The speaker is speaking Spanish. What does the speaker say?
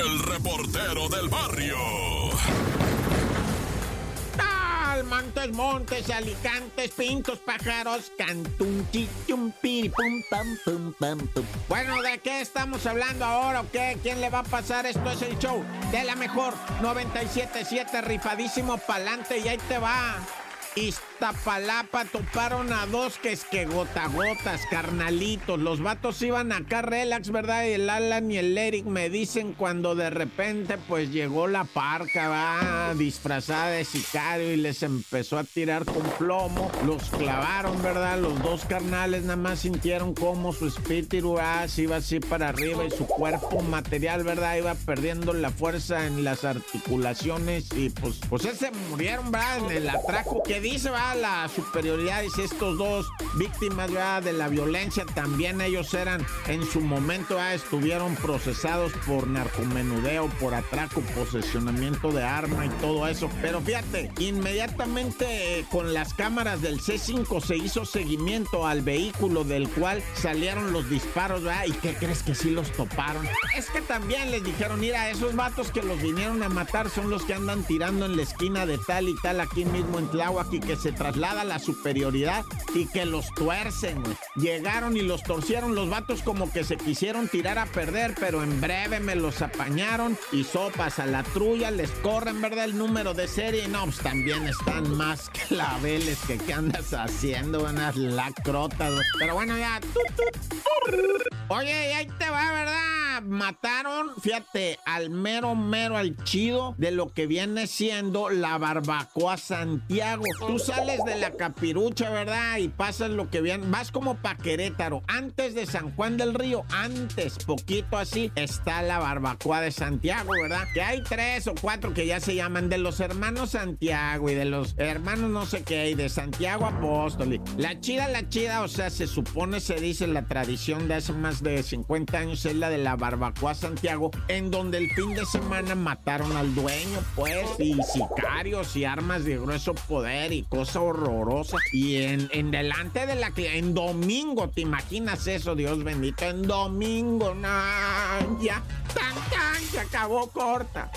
el reportero del barrio. Montes, montes, alicantes, pintos, pájaros, cantum, chichum, pum, pam, pum, pam, pum. Bueno, ¿de qué estamos hablando ahora o qué? ¿Quién le va a pasar? Esto es el show de la mejor 97.7, rifadísimo pa'lante y ahí te va. Iztapalapa toparon a dos que es que gota gotas, carnalitos. Los vatos iban acá relax, ¿verdad? Y el Alan y el Eric me dicen cuando de repente pues llegó la parca, va, disfrazada de sicario y les empezó a tirar con plomo. Los clavaron, ¿verdad? Los dos carnales nada más sintieron como su espíritu ah, iba así para arriba y su cuerpo material, ¿verdad? Iba perdiendo la fuerza en las articulaciones y pues, pues se murieron, ¿verdad? En el atraco que dice, va la superioridad, dice estos dos víctimas de la violencia, también ellos eran en su momento, estuvieron procesados por narcomenudeo, por atraco, posesionamiento de arma y todo eso. Pero fíjate, inmediatamente eh, con las cámaras del C5 se hizo seguimiento al vehículo del cual salieron los disparos, ¿verdad? ¿Y qué crees que sí los toparon? Es que también les dijeron, mira, esos vatos que los vinieron a matar son los que andan tirando en la esquina de tal y tal aquí mismo en Tláhuac y que se traslada la superioridad y que los tuercen, Llegaron y los torcieron los vatos como que se quisieron tirar a perder, pero en breve me los apañaron y sopas a la trulla, les corren, ¿verdad? El número de serie no, pues también están más claveles que qué andas haciendo, unas lacrotas. Pero bueno, ya. Oye, ahí te va, ¿verdad? Mataron, fíjate, al mero, mero, al chido de lo que viene siendo la barbacoa Santiago. Tú sales de la capirucha, ¿verdad? Y pasas lo que viene. Vas como pa' Querétaro. Antes de San Juan del Río, antes, poquito así, está la barbacoa de Santiago, ¿verdad? Que hay tres o cuatro que ya se llaman de los hermanos Santiago y de los hermanos no sé qué, y de Santiago Apóstol. La chida, la chida, o sea, se supone, se dice la tradición de hace más de 50 años es la de la Barbacoa Santiago, en donde el fin de semana mataron al dueño, pues, y sicarios y armas de grueso poder y cosa horrorosa. Y en, en delante de la en domingo, ¿te imaginas eso, Dios bendito? En domingo, no, ya, tan, tan, se acabó corta.